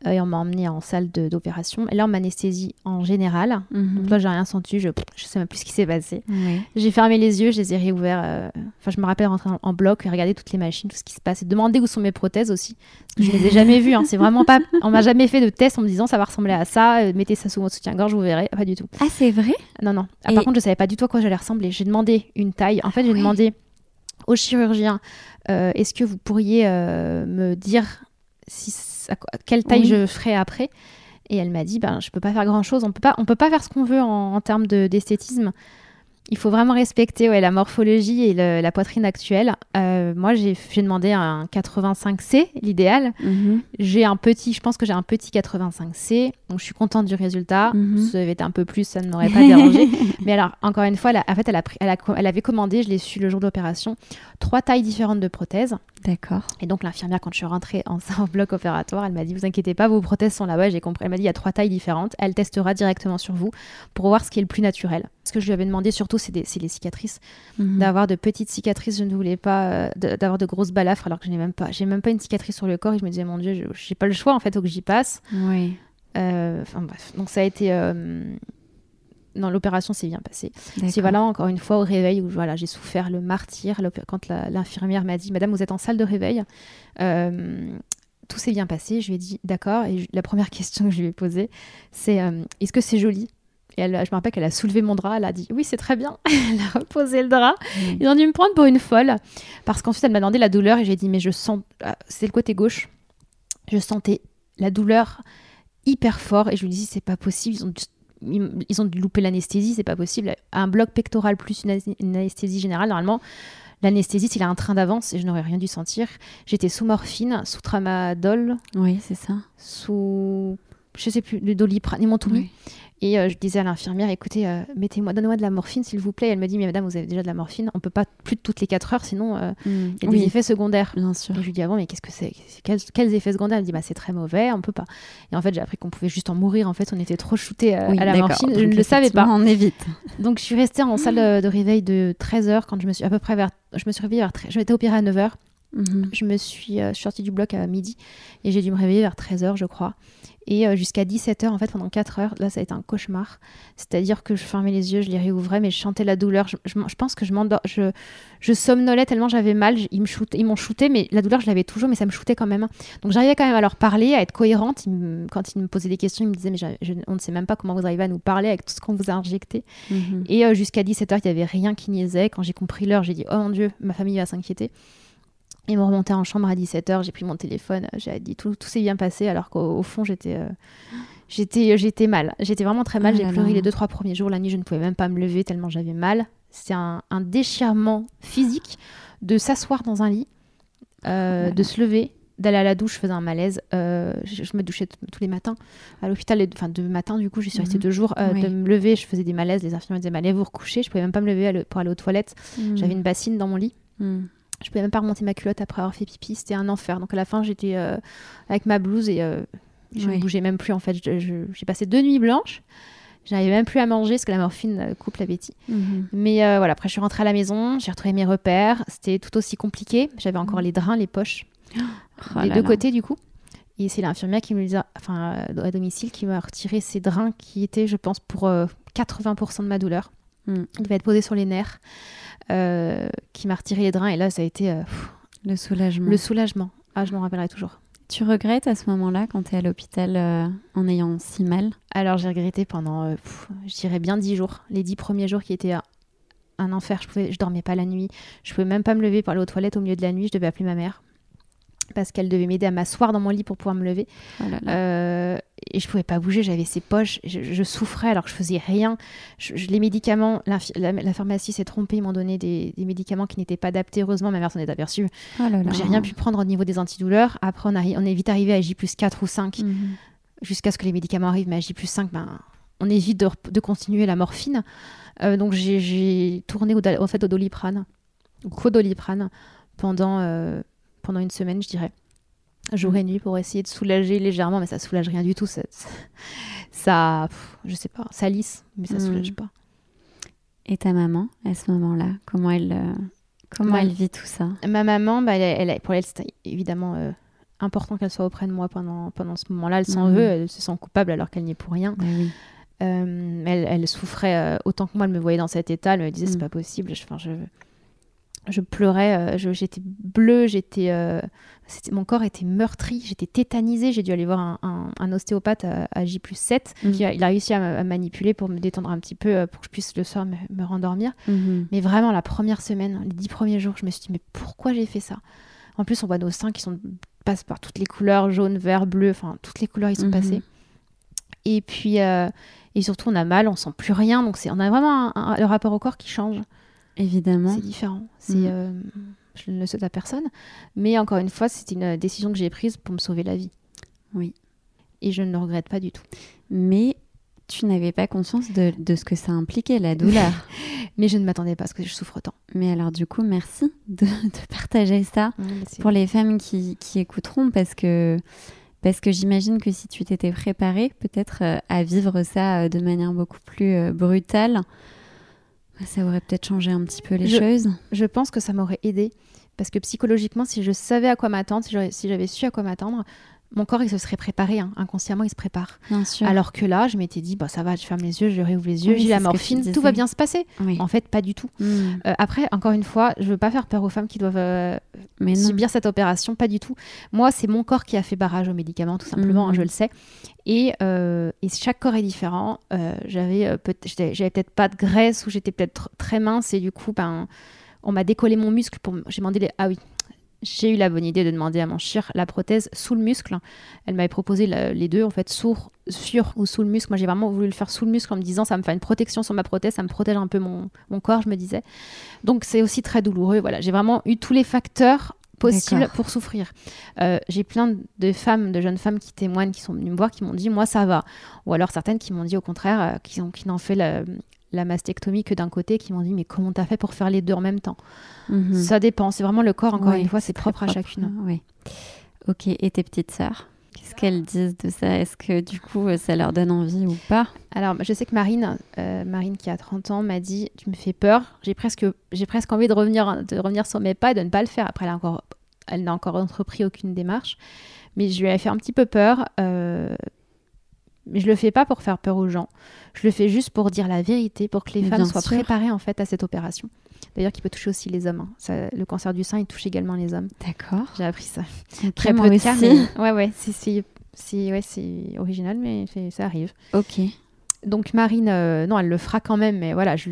Euh, et on m'a emmené en salle d'opération. Et là, on m'anesthésie en général. Mhm. Donc là, j'ai rien senti. Je ne sais même plus ce qui s'est passé. J'ai fermé les yeux, je les ai réouverts. Euh, enfin, je me rappelle rentrer en, bloc et regarder toutes les machines, tout ce qui se passe. Et demander où sont mes prothèses aussi. Parce que je les ai jamais vues. Hein. C'est vraiment pas. On m'a jamais fait de test en me disant ça va ressembler à ça. Euh, mettez ça sous votre soutien-gorge, vous verrez. Pas du tout. Ah, c'est vrai? Non, non. Ah, par contre, je savais pas du tout à quoi j'allais ressembler. J'ai demandé une taille. En fait, j'ai demandé au chirurgien est-ce que vous pourriez me dire si quelle taille je ferai après? Et elle m'a dit, ben, je peux pas faire grand chose. On peut pas, on peut pas faire ce qu'on veut en, termes d'esthétisme. Il faut vraiment respecter ouais, la morphologie et la poitrine actuelle. Euh, moi, j'ai demandé un 85C, l'idéal. Mhm. J'ai un petit, je pense que j'ai un petit 85C, donc je suis contente du résultat. Mhm. Si ça avait été un peu plus, ça ne m'aurait pas dérangé. Mais alors, encore une fois, elle en fait, elle, a elle, elle, avait commandé, je l'ai su le jour de l'opération, trois tailles différentes de prothèses. D'accord. Et donc, l'infirmière, quand je suis rentrée en, en bloc opératoire, elle m'a dit Vous inquiétez pas, vos prothèses sont là-bas. J'ai compris. Elle m'a dit Il y a trois tailles différentes. Elle testera directement sur vous pour voir ce qui est le plus naturel. Ce que je lui avais demandé surtout, c'est les cicatrices. Mhm. D'avoir de petites cicatrices, je ne voulais pas euh, d'avoir de grosses balafres alors que je n'ai même pas. J'ai même pas une cicatrice sur le corps et je me disais, mon Dieu, je n'ai pas le choix en fait, faut que j'y passe. Oui. Euh, enfin bref, donc ça a été. Euh, non, l'opération s'est bien passée. C'est voilà, encore une fois, au réveil où voilà, j'ai souffert le martyr quand l'infirmière m'a dit Madame, vous êtes en salle de réveil. tout s'est bien passé. Je lui ai dit D'accord. Et la première question que je lui ai posée, c'est Est-ce que c'est joli? Et elle, je me rappelle qu'elle a soulevé mon drap, elle a dit oui, c'est très bien. elle a reposé le drap. Ils ont dû me prendre pour une folle. Parce qu'ensuite, elle m'a demandé la douleur et j'ai dit mais je sens. Euh, c'est le côté gauche. Je sentais la douleur hyper fort et je lui dis c'est pas possible. Ils ont dû, ils ont dû louper l'anesthésie, c'est pas possible. Un bloc pectoral plus une, anesthésie générale, normalement, l'anesthésiste il a un train d'avance et je n'aurais rien dû sentir. J'étais sous morphine, sous tramadol. Oui, c'est ça. Sous je sais plus, de doliprane, m'ont tout mis. Et euh, je disais à l'infirmière, écoutez, euh, mettez-moi, donnez-moi de la morphine, s'il vous plaît. elle me dit, mais madame, vous avez déjà de la morphine, on peut pas plus de toutes les 4 heures, sinon euh, mm. il y a des effets secondaires. Bien sûr. Et je lui dis, ah bon, mais qu'est-ce que c'est? Quels, effets secondaires? Elle me dit, bah c'est très mauvais, on peut pas. Et en fait, j'ai appris qu'on pouvait juste en mourir. En fait, on était trop shooté à la morphine. je ne le savais pas. On évite. Donc, je suis restée en salle de réveil de 13 heures quand je me suis à peu près vers. Je me suis réveillée vers. Je m'étais opérée à 9 heures. Mhm. Je me suis, sortie du bloc à midi et j'ai dû me réveiller vers 13 heures, je crois. Et euh, jusqu'à 17h, en fait, pendant 4 heures, là, ça a été un cauchemar. C'est-à-dire que je fermais les yeux, je les réouvrais, mais je chantais la douleur. Je, je, pense que je m'endors. Je, je somnolais tellement j'avais mal. Ils, ils m'ont shooté, mais la douleur, je l'avais toujours, mais ça me shootait quand même. Donc j'arrivais quand même à leur parler, à être cohérente. quand ils me posaient des questions, ils me disaient, mais on ne sait même pas comment vous arrivez à nous parler avec tout ce qu'on vous a injecté. Mhm. Et euh, jusqu'à 17h, il n'y avait rien qui niaisait. Quand j'ai compris l'heure, j'ai dit, oh mon Dieu, ma famille va s'inquiéter. Ils m'ont remonté en chambre à 17h, j'ai pris mon téléphone, j'ai dit tout, tout s'est bien passé alors qu'au fond j'étais euh, j'étais j'étais mal. J'étais vraiment très mal, oh j'ai pleuré les deux trois premiers jours, la nuit je ne pouvais même pas me lever tellement j'avais mal. C'est un, un, déchirement physique de s'asseoir dans un lit, euh, de se lever, d'aller à la douche, je faisais un malaise. Euh, je, me douchais tous les matins à l'hôpital, enfin deux matins du coup, j'y suis restée mhm. deux jours. De me lever, je faisais des malaises, les infirmières disaient allez vous recoucher, je pouvais même pas me lever pour aller aux toilettes. Mhm. J'avais une bassine dans mon lit. Mhm. Je pouvais même pas remonter ma culotte après avoir fait pipi. C'était un enfer. Donc à la fin, j'étais euh, avec ma blouse et euh, je ne bougeais même plus en fait. J'ai passé deux nuits blanches. J'arrivais même plus à manger parce que la morphine euh, coupe l'appétit. Mhm. Mais voilà, après je suis rentrée à la maison, j'ai retrouvé mes repères. C'était tout aussi compliqué. J'avais encore mhm. les drains, les poches, oh les deux côtés du coup. Et c'est l'infirmière qui me enfin à domicile, qui m'a retiré ces drains qui étaient, je pense, pour 80% de ma douleur. Mm. Il devait être posé sur les nerfs. Euh, qui m'a retiré les drains. Et là, ça a été euh, le soulagement. Le soulagement. Ah, je m'en rappellerai toujours. Tu regrettes à ce moment-là quand tu es à l'hôpital euh, en ayant si mal? Alors j'ai regretté pendant, je dirais bien dix jours. Les dix premiers jours qui étaient un enfer. Je, pouvais, je dormais pas la nuit. Je pouvais même pas me lever pour aller aux toilettes au milieu de la nuit. Je devais appeler ma mère parce qu'elle devait m'aider à m'asseoir dans mon lit pour pouvoir me lever. Oh euh, et je pouvais pas bouger, j'avais ces poches, je, souffrais alors que je faisais rien. Je, les médicaments, la, pharmacie s'est trompée, ils m'ont donné des, médicaments qui n'étaient pas adaptés. Heureusement, ma mère s'en est aperçue. Oh j'ai rien pu prendre au niveau des antidouleurs. Après, on, on est vite arrivé à J plus 4 ou 5, mhm. jusqu'à ce que les médicaments arrivent. Mais à J plus 5, ben, on évite de, de continuer la morphine. Euh, donc j'ai tourné au, en fait, au doliprane, au codoliprane, pendant... Euh, pendant une semaine, je dirais. Jour et mm. nuit pour essayer de soulager légèrement, mais ça soulage rien du tout. Ça, ça je sais pas, ça lisse, mais ça soulage mm. pas. Et ta maman, à ce moment-là, comment elle, euh, comment elle vit tout ça? Ma maman, bah, elle, pour elle, c'est évidemment euh, important qu'elle soit auprès de moi pendant, pendant ce moment-là. Elle s'en mm. veut, elle se sent coupable alors qu'elle n'y est pour rien. Euh, elle, elle, souffrait autant que moi, elle me voyait dans cet état, elle me disait c'est pas possible. Je, je, je pleurais, euh, j'étais bleue, j'étais, euh, mon corps était meurtri, j'étais tétanisée. J'ai dû aller voir un, ostéopathe à, J 7. Mhm. Qui a, il a réussi à, manipuler pour me détendre un petit peu, euh, pour que je puisse le soir me, rendormir. Mhm. Mais vraiment, la première semaine, les dix premiers jours, je me suis dit, mais pourquoi j'ai fait ça? En plus, on voit nos seins qui sont, passent par toutes les couleurs, jaune, vert, bleu, enfin, toutes les couleurs, ils sont mhm. passés. Et puis, et surtout, on a mal, on sent plus rien. Donc, on a vraiment le rapport au corps qui change. Évidemment. C'est différent. C'est, mm. je ne le souhaite à personne. Mais encore une fois, c'est une décision que j'ai prise pour me sauver la vie. Oui. Et je ne le regrette pas du tout. Mais tu n'avais pas conscience de, de, ce que ça impliquait, la douleur. Mais je ne m'attendais pas à ce que je souffre tant. Mais alors du coup, merci de, partager ça pour les femmes qui, qui, écouteront, parce que, parce que j'imagine que si tu t'étais préparée peut-être euh, à vivre ça euh, de manière beaucoup plus euh, brutale, ça aurait peut-être changé un petit peu les choses. Je pense que ça m'aurait aidé. Parce que psychologiquement, si je savais à quoi m'attendre, si j'avais su à quoi m'attendre, mon corps il se serait préparé hein. inconsciemment il se prépare. Bien sûr. alors que là je m'étais dit bah ça va je ferme les yeux je réouvre les yeux j'ai la morphine tout va bien se passer. En fait pas du tout. Hmm. euh, après encore une fois je veux pas faire peur aux femmes qui doivent euh, subir cette opération pas du tout. Moi c'est mon corps qui a fait barrage aux médicaments tout simplement hein, je hmm. le sais. Et, euh, et, chaque corps est différent. J'avais peut j'avais peut-être pas de graisse ou j'étais peut-être très mince et du coup ben on m'a décollé mon muscle pour j'ai demandé les ah oui j'ai eu la bonne idée de demander à mon chir la prothèse sous le muscle. Elle m'avait proposé les deux, en fait, sur, sur ou sous le muscle. Moi, j'ai vraiment voulu le faire sous le muscle en me disant ça me fait une protection sur ma prothèse, ça me protège un peu mon, mon corps, je me disais. Donc, c'est aussi très douloureux. Voilà, j'ai vraiment eu tous les facteurs possibles pour souffrir. Euh, j'ai plein de femmes, de jeunes femmes qui témoignent, qui sont venues me voir, qui m'ont dit moi ça va. Ou alors certaines qui m'ont dit au contraire, euh, qui, ont, qui fait la, la mastectomie que d'un côté qui m'ont dit mais comment t'as fait pour faire les deux en même temps? Mhm. Ça dépend, c'est vraiment le corps, encore une fois, c'est propre, à chacune. Oui. Ok, et tes petites sœurs? Qu'est-ce qu'elles disent de ça? Est-ce que du coup ça leur donne envie ou pas? Alors je sais que Marine, euh, Marine qui a 30 ans, m'a dit tu me fais peur, j'ai presque, j'ai presque envie de revenir, de revenir sur mes pas et de ne pas le faire. Après elle, encore, elle n'a encore entrepris aucune démarche, mais je lui ai fait un petit peu peur. Euh, mais je le fais pas pour faire peur aux gens. Je le fais juste pour dire la vérité, pour que les femmes soient préparées en fait à cette opération. D'ailleurs, qui peut toucher aussi les hommes. Hein. le cancer du sein, il touche également les hommes. D'accord. J'ai appris ça. Très peu de cas, ouais, ouais, c'est ouais, c'est original, mais ça arrive. Ok. Donc Marine, euh, non, elle le fera quand même, mais voilà, je,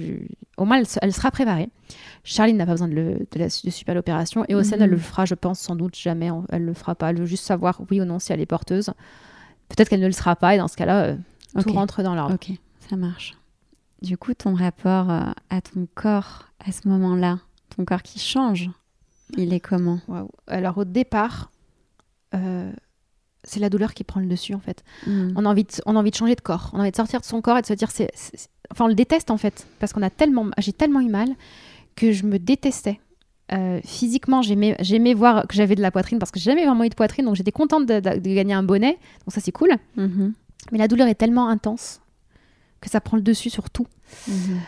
au moins elle, sera préparée. Charline n'a pas besoin de, le, de, la, de l'opération et Océane, elle mhm. le fera, je pense, sans doute jamais. Elle le fera pas. Elle veut juste savoir oui ou non si elle est porteuse. Peut-être qu'elle ne le sera pas et dans ce cas-là, euh, tout rentre dans l'ordre. Ok, ça marche. Du coup, ton rapport euh, à ton corps à ce moment-là, ton corps qui change, il est comment? Alors au départ, euh, c'est la douleur qui prend le dessus en fait. Hmm. On, a envie de, on a envie de changer de corps, on a envie de sortir de son corps et de se dire, c'est, enfin on le déteste en fait, parce qu'on a tellement, j'ai tellement eu mal que je me détestais. Euh, physiquement, j'aimais voir que j'avais de la poitrine parce que j'ai jamais vraiment eu de poitrine, donc j'étais contente de, gagner un bonnet, donc ça c'est cool. Mhm. Mais la douleur est tellement intense que ça prend le dessus sur tout. Mhm.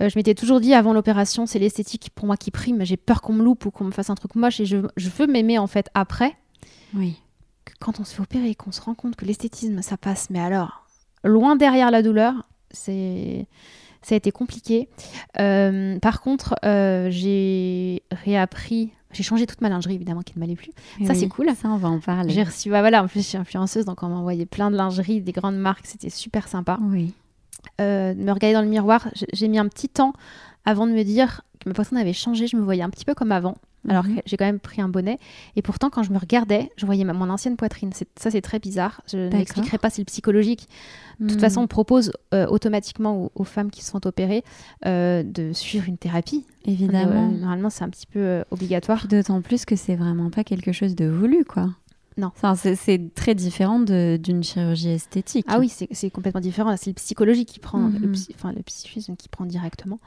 Euh, je m'étais toujours dit avant l'opération, c'est l'esthétique pour moi qui prime. J'ai peur qu'on me loupe ou qu'on me fasse un truc moche et je, veux m'aimer en fait après. Oui. quand on se fait opérer, qu'on se rend compte que l'esthétisme ça passe, mais alors loin derrière la douleur, c'est ça a été compliqué. Euh, par contre, euh, j'ai réappris j'ai changé toute ma lingerie, évidemment, qui ne m'allait plus. Eh ça, c'est cool. Ça, on va en parler. J'ai reçu, bah voilà, en plus, je suis influenceuse, donc on m'a envoyé plein de lingerie, des grandes marques. C'était super sympa. Oui. Euh, me regarder dans le miroir, j'ai mis un petit temps avant de me dire que ma poitrine avait changé. Je me voyais un petit peu comme avant. Alors mhm. que j'ai quand même pris un bonnet. Et pourtant, quand je me regardais, je voyais mon ancienne poitrine. Ça, c'est très bizarre. Je n'expliquerai pas, c'est le psychologique. De toute hmm. façon, on propose euh, automatiquement aux, femmes qui sont opérées euh, de suivre une thérapie. Évidemment. normalement, c'est un petit peu obligatoire. D'autant plus que c'est vraiment pas quelque chose de voulu, quoi. Non. c'est très différent d'une chirurgie esthétique. Ah oui, c'est complètement différent. C'est le psychologie qui prend, le, mhm. enfin, le psychisme qui prend directement.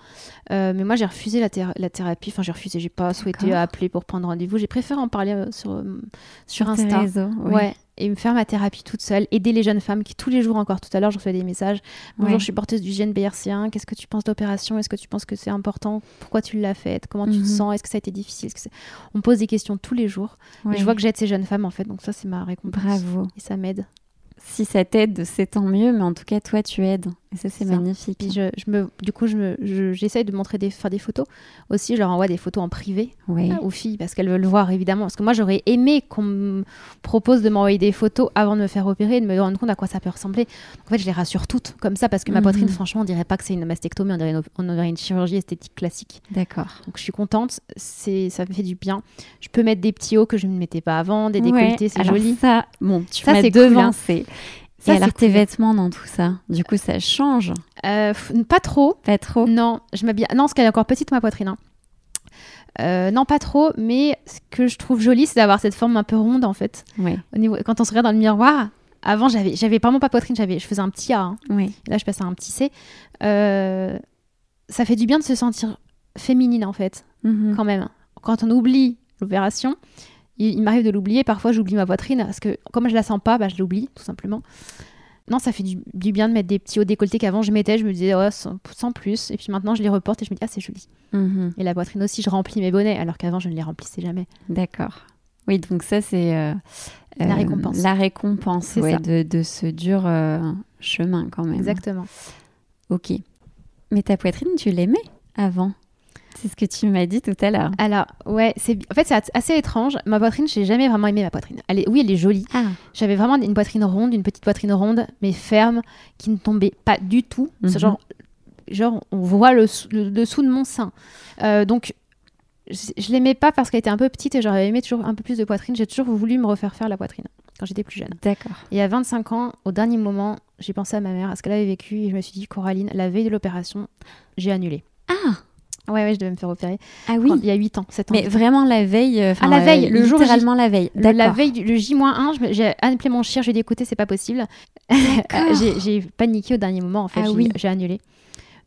Euh, mais moi, j'ai refusé la, la, thérapie. Enfin, j'ai refusé, j'ai pas souhaité appeler pour prendre rendez-vous. J'ai préféré en parler euh, sur, euh, sur, Insta. Ouais et me faire ma thérapie toute seule, aider les jeunes femmes qui tous les jours encore tout à l'heure je reçois des messages. Bonjour, je suis porteuse du gène BRCA1. Qu'est-ce que tu penses d'opération? Est-ce que tu penses que c'est important? Pourquoi tu l'as faite? Comment tu te mhm. sens? Est-ce que ça a été difficile? On me pose des questions tous les jours. Et je vois que j'aide ces jeunes femmes en fait. Donc ça c'est ma récompense. Bravo. Et ça m'aide. Si ça t'aide, c'est tant mieux. Mais en tout cas, toi, tu aides. Et ça, c'est magnifique. Puis je, je, me, du coup, j'essaye je j'essaye de montrer des, faire des photos. Aussi, je leur envoie des photos en privé euh, aux filles parce qu'elles veulent le voir, évidemment. Parce que moi, j'aurais aimé qu'on me propose de m'envoyer des photos avant de me faire opérer et de me rendre compte à quoi ça peut ressembler. en fait, je les rassure toutes comme ça parce que ma mhm. poitrine, franchement, on dirait pas que c'est une mastectomie, on dirait une, on dirait une chirurgie esthétique classique. D'accord. Donc, je suis contente. Ça me fait du bien. Je peux mettre des petits hauts que je ne mettais pas avant, des décolletés, c'est joli. Ça, bon, tu ça, c'est devant. Cool, Ça, et alors tes vêtements dans tout ça, du coup ça change euh, Pas trop. Pas trop Non, je m'habille. Non, parce qu'elle est encore petite ma poitrine. Hein. Euh, non, pas trop, mais ce que je trouve joli, c'est d'avoir cette forme un peu ronde en fait. Oui. Au niveau, quand on se regarde dans le miroir, avant j'avais, j'avais vraiment pas poitrine, j'avais, je faisais un petit A. Hein. Oui. là, je passe à un petit C. Euh, ça fait du bien de se sentir féminine en fait, mhm. quand même. Quand on oublie l'opération, il, m'arrive de l'oublier. Parfois, j'oublie ma poitrine parce que comme je la sens pas, bah, je l'oublie tout simplement. Non, ça fait du, bien de mettre des petits hauts décolletés qu'avant je mettais. Je me disais, oh, sans, plus. Et puis maintenant, je les reporte et je me dis, ah, c'est joli. Mhm. Et la poitrine aussi, je remplis mes bonnets alors qu'avant, je ne les remplissais jamais. D'accord. Oui, donc ça, c'est euh, la récompense. La récompense de, de, ce dur euh, chemin quand même. Exactement. Ok. Mais ta poitrine, tu l'aimais avant? C'est ce que tu m'as dit tout à l'heure. Alors, ouais, c'est en fait c'est assez étrange. Ma poitrine, j'ai jamais vraiment aimé ma poitrine. Elle est... oui, elle est jolie. Ah. J'avais vraiment une poitrine ronde, une petite poitrine ronde, mais ferme, qui ne tombait pas du tout. Mhm. genre, genre, on voit le, dessous de mon sein. Euh, donc, je, je l'aimais pas parce qu'elle était un peu petite et j'aurais aimé toujours un peu plus de poitrine. J'ai toujours voulu me refaire faire la poitrine quand j'étais plus jeune. D'accord. Et à 25 ans, au dernier moment, j'ai pensé à ma mère, à ce qu'elle avait vécu, et je me suis dit, Coraline, la veille de l'opération, j'ai annulé. Ah Ouais, ouais, je devais me faire opérer. Ah oui Il y a 8 ans, 7 ans. Mais vraiment la veille euh, Ah, la veille, le jour Littéralement la veille. La veille, le J-1, j'ai appelé mon chien, j'ai dit écoutez, c'est pas possible. j'ai paniqué au dernier moment, en fait, ah, oui. j'ai annulé.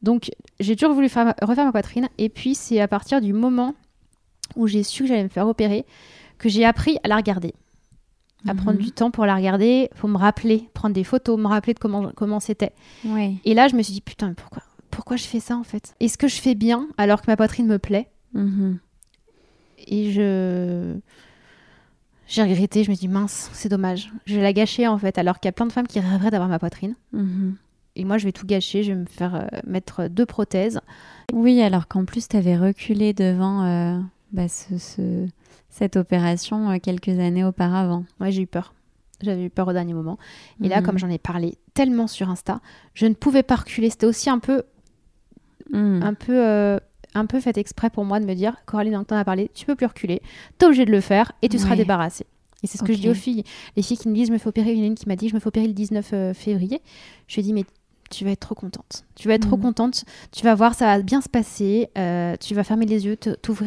Donc, j'ai toujours voulu faire, refaire ma poitrine. Et puis, c'est à partir du moment où j'ai su que j'allais me faire opérer que j'ai appris à la regarder. À mhm. prendre du temps pour la regarder, pour me rappeler, prendre des photos, me rappeler de comment comment c'était. Ouais. Et là, je me suis dit putain, pourquoi pourquoi je fais ça en fait? Est-ce que je fais bien alors que ma poitrine me plaît? Mhm. Et je. J'ai regretté, je me dis mince, c'est dommage. Je vais la gâcher en fait, alors qu'il y a plein de femmes qui rêveraient d'avoir ma poitrine. Mhm. Et moi, je vais tout gâcher, je vais me faire euh, mettre deux prothèses. Oui, alors qu'en plus, tu avais reculé devant euh, bah, ce, cette opération euh, quelques années auparavant. Ouais, j'ai eu peur. J'avais eu peur au dernier moment. Et là, mhm. comme j'en ai parlé tellement sur Insta, je ne pouvais pas reculer. C'était aussi un peu Hmm. un peu euh, un peu fait exprès pour moi de me dire Coraline, t'en as parlé, tu peux plus reculer, t'es obligé de le faire et tu seras débarrassée. Et c'est ce que je dis aux filles. Les filles qui me disent je me fais opérer, il y en a une qui m'a dit je me fais opérer le 19 euh, février. Je lui ai dit mais tu vas être trop contente. Tu vas être trop hmm. contente. Tu vas voir, ça va bien se passer. Euh, tu vas fermer les yeux,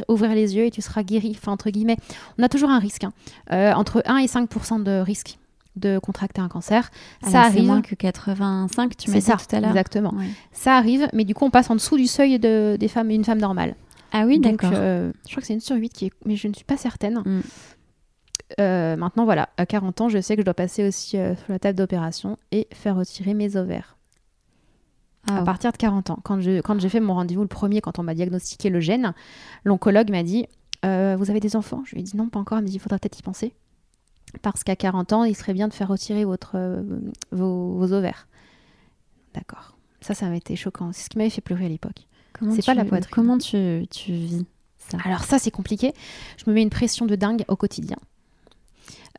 ouvrir les yeux et tu seras guérie. Enfin, entre guillemets, on a toujours un risque. Hein. entre 1 et 5% de risque de contracter un cancer. Ah, ça arrive. moins que 85, tu m'as dit tout à l'heure. Exactement. Ça arrive, mais du coup, on passe en dessous du seuil de, des femmes, une femme normale. Ah oui, d'accord. Euh, je crois que c'est une sur 8 qui est... mais je ne suis pas certaine. Mm. Euh, maintenant, voilà, à 40 ans, je sais que je dois passer aussi euh, sur la table d'opération et faire retirer mes ovaires. À ah. partir de 40 ans. Quand, je, quand j'ai fait mon rendez-vous, le premier, quand on m'a diagnostiqué le gène, l'oncologue m'a dit Vous avez des enfants? Je lui ai dit Non, pas encore. Il m'a dit Il faudra peut-être y penser parce qu'à 40 ans, il serait bien de faire retirer votre, euh, vos, ovaires. D'accord. Ça, ça m'a été choquant. C'est ce qui m'avait fait pleurer à l'époque. C'est pas la poitrine. Comment tu, tu vis ça? Alors ça, c'est compliqué. Je me mets une pression de dingue au quotidien.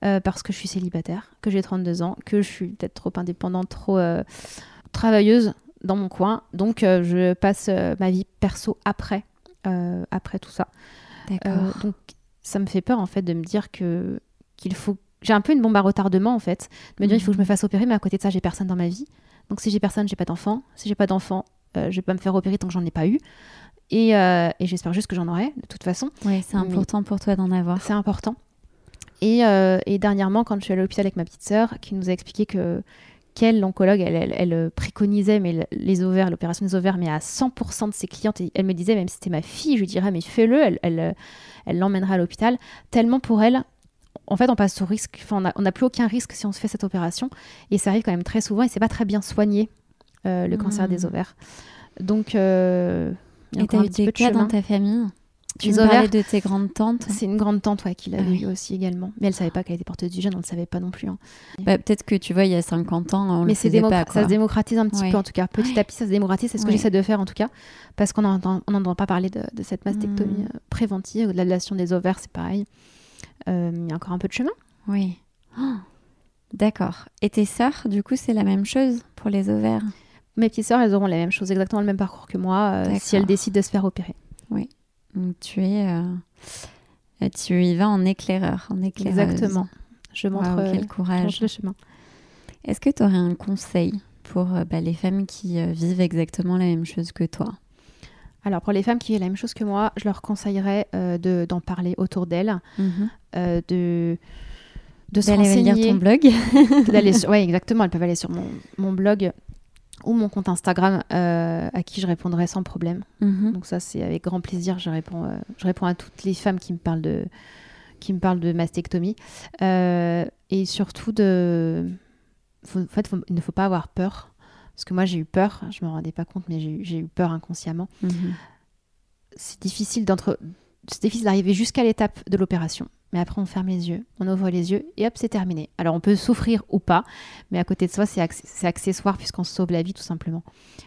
Euh, parce que je suis célibataire, que j'ai 32 ans, que je suis peut-être trop indépendante, trop euh, travailleuse dans mon coin. Donc, je passe ma vie perso après, après tout ça. D'accord. donc, ça me fait peur, en fait, de me dire que qu'il faut. J'ai un peu une bombe à retardement en fait, de me dire il faut que je me fasse opérer, mais à côté de ça, j'ai personne dans ma vie. Donc si j'ai personne, j'ai pas d'enfant. Si j'ai pas d'enfant, euh, je vais pas me faire opérer tant que j'en ai pas eu. Et, euh, et j'espère juste que j'en aurai, de toute façon. Oui, c'est important pour toi d'en avoir. C'est important. Et, euh, et, dernièrement, quand je suis allée à l'hôpital avec ma petite sœur, qui nous a expliqué que qu'elle, l'oncologue, elle, elle, préconisait mais les ovaires, l'opération des ovaires, mais à 100% de ses clientes. Et elle me disait, même si c'était ma fille, je lui dirais, mais fais-le, elle, elle, elle l'emmènerait à l'hôpital. Tellement pour elle, en fait, on passe au risque, on n'a plus aucun risque si on se fait cette opération. Et ça arrive quand même très souvent et c'est pas très bien soigné, euh, le cancer des hmm. ovaires. Donc, euh, et tu as eu des cas dans ta famille? Tu les ovaires de tes grandes tantes? C'est une grande tante ouais, qui l'a eu aussi également. Mais elle savait pas qu'elle était porteuse du gène, on ne le savait pas non plus. Hein. Bah, Peut-être que tu vois, il y a 50 ans, on Mais le pas. Ça se démocratise un petit peu en tout cas. Petit à petit, ça se démocratise. C'est ce que j'essaie de faire en tout cas. Parce qu'on n'entend pas parler de, cette mastectomie hmm. euh, préventive ou de l'ablation des ovaires, c'est pareil. Il y a encore un peu de chemin. Oui. Oh, d'accord. Et tes sœurs, du coup, c'est la même chose pour les ovaires? Mes petites sœurs, elles auront la même chose, exactement le même parcours que moi, euh, si elles décident de se faire opérer. Oui. Donc tu es, euh, tu y vas en éclaireur, en éclaireuse. Exactement. Je montre quel courage. le chemin. Est-ce que tu aurais un conseil pour bah, les femmes qui vivent exactement la même chose que toi? Alors pour les femmes qui vivent la même chose que moi, je leur conseillerais de, d'en parler autour d'elles, mhm. de de se renseigner. lire ton blog. d'aller. Ouais, exactement. Elles peuvent aller sur mon, mon blog ou mon compte Instagram euh, à qui je répondrai sans problème. Mhm. Donc ça, c'est avec grand plaisir. Je réponds, euh, je réponds à toutes les femmes qui me parlent de, qui me parlent de mastectomie. Euh, et surtout, de... en fait, il ne faut pas avoir peur. Parce que moi, j'ai eu peur. Je ne me rendais pas compte, mais j'ai eu peur inconsciemment. Mhm. C'est difficile d'entre... C'est difficile d'arriver jusqu'à l'étape de l'opération mais après on ferme les yeux, on ouvre les yeux et hop, c'est terminé. Alors on peut souffrir ou pas, mais à côté de ça, c'est accessoire puisqu'on sauve la vie tout simplement.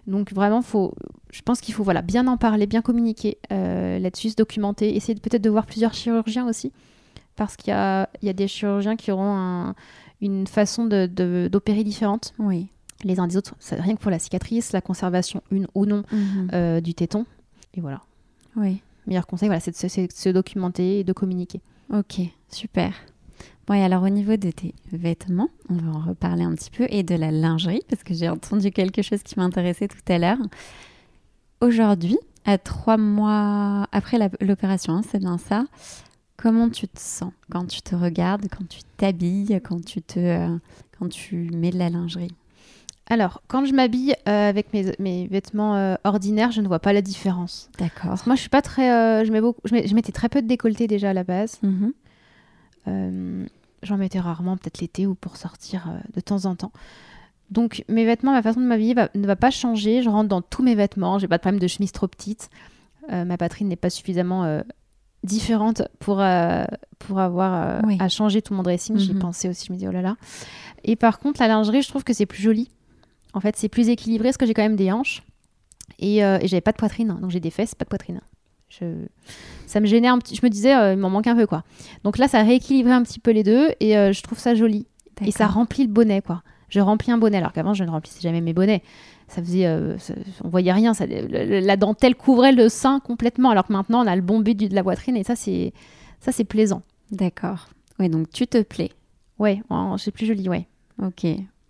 Donc vraiment, faut, je pense qu'il faut voilà, bien en parler, bien communiquer euh, là-dessus, se documenter, essayer peut-être de voir plusieurs chirurgiens aussi, parce qu'il y a, y a, des chirurgiens qui auront une façon d'opérer de, différente. Oui. Les uns des autres, rien que pour la cicatrice, la conservation, une ou non, mhm. euh, du téton. Et voilà. Oui. Meilleur conseil, voilà, c'est de, de se documenter et de communiquer. Ok, super. Bon, et alors au niveau de tes vêtements, on va en reparler un petit peu, et de la lingerie, parce que j'ai entendu quelque chose qui m'intéressait tout à l'heure. Aujourd'hui, à trois mois après l'opération, hein, c'est bien ça, comment tu te sens quand tu te regardes, quand tu t'habilles, quand tu te, euh, quand tu mets de la lingerie? Alors, quand je m'habille euh, avec mes, vêtements euh, ordinaires, je ne vois pas la différence. D'accord. Moi, je suis pas très. Euh, je, mets beaucoup, je, mettais très peu de décolleté déjà à la base. Mhm. J'en mettais rarement, peut-être l'été ou pour sortir de temps en temps. Donc, mes vêtements, ma façon de m'habiller ne va pas changer. Je rentre dans tous mes vêtements. J'ai pas de problème de chemise trop petite. ma poitrine n'est pas suffisamment différente pour, pour avoir à changer tout mon dressing. J'y mhm. pensais aussi. Je me dis, oh là là. Et par contre, la lingerie, je trouve que c'est plus joli. En fait, c'est plus équilibré parce que j'ai quand même des hanches et, euh, j'avais pas de poitrine. Donc j'ai des fesses, pas de poitrine. Ça me gênait un petit. Je me disais, euh, il m'en manque un peu quoi. Donc là, ça rééquilibrait un petit peu les deux et euh, je trouve ça joli. Et ça remplit le bonnet quoi. Je remplis un bonnet alors qu'avant je ne remplissais jamais mes bonnets. Ça faisait, on voyait rien. Ça, la dentelle couvrait le sein complètement alors que maintenant on a le bon but de la poitrine et ça c'est ça c'est plaisant. D'accord. Oui, donc tu te plais. Ouais, c'est plus joli, ouais. Ok.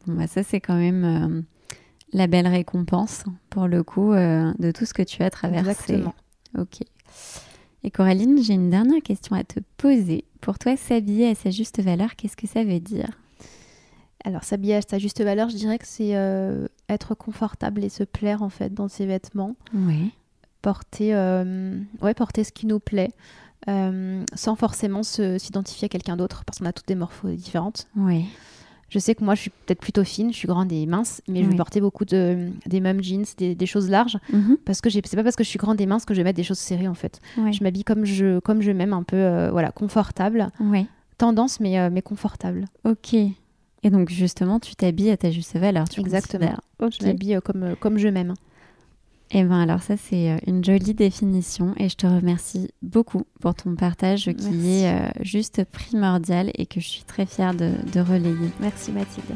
Bon, bah ça c'est quand même la belle récompense, pour le coup, euh, de tout ce que tu as traversé. Exactement. Ok. Et Coraline, j'ai une dernière question à te poser. Pour toi, s'habiller à sa juste valeur, qu'est-ce que ça veut dire? Alors, s'habiller à sa juste valeur, je dirais que c'est euh, être confortable et se plaire en fait dans ses vêtements. Oui. Porter, euh, ouais, porter ce qui nous plaît. sans forcément s'identifier à quelqu'un d'autre parce qu'on a toutes des morphos différentes. Oui. Je sais que moi, je suis peut-être plutôt fine, je suis grande et mince, mais je vais porter beaucoup de, des mêmes jeans, des, choses larges, mhm. parce que c'est pas parce que je suis grande et mince que je vais mettre des choses serrées en fait. Je m'habille comme je, comme je m'aime, un peu euh, voilà, confortable. Tendance, mais, euh, mais confortable. Ok. Et donc justement, tu t'habilles à ta juste valeur. Tu Exactement. Je m'habille euh, comme, comme je m'aime. Eh bien alors ça c'est euh, une jolie définition et je te remercie beaucoup pour ton partage qui est euh, juste primordial et que je suis très fière de, de relayer. Merci Mathilde.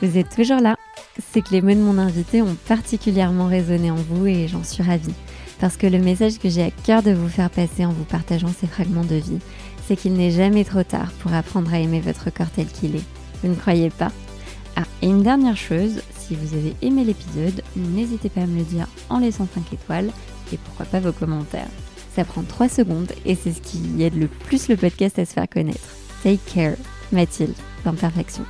Vous êtes toujours là. C'est que les mots de mon invité ont particulièrement résonné en vous et j'en suis ravie. Parce que le message que j'ai à cœur de vous faire passer en vous partageant ces fragments de vie, c'est qu'il n'est jamais trop tard pour apprendre à aimer votre corps tel qu'il est. Vous ne croyez pas? Ah, et une dernière chose, si vous avez aimé l'épisode, n'hésitez pas à me le dire en laissant 5 étoiles et pourquoi pas vos commentaires. Ça prend 3 secondes et c'est ce qui aide le plus le podcast à se faire connaître. Take care, Mathilde, d'imperfection.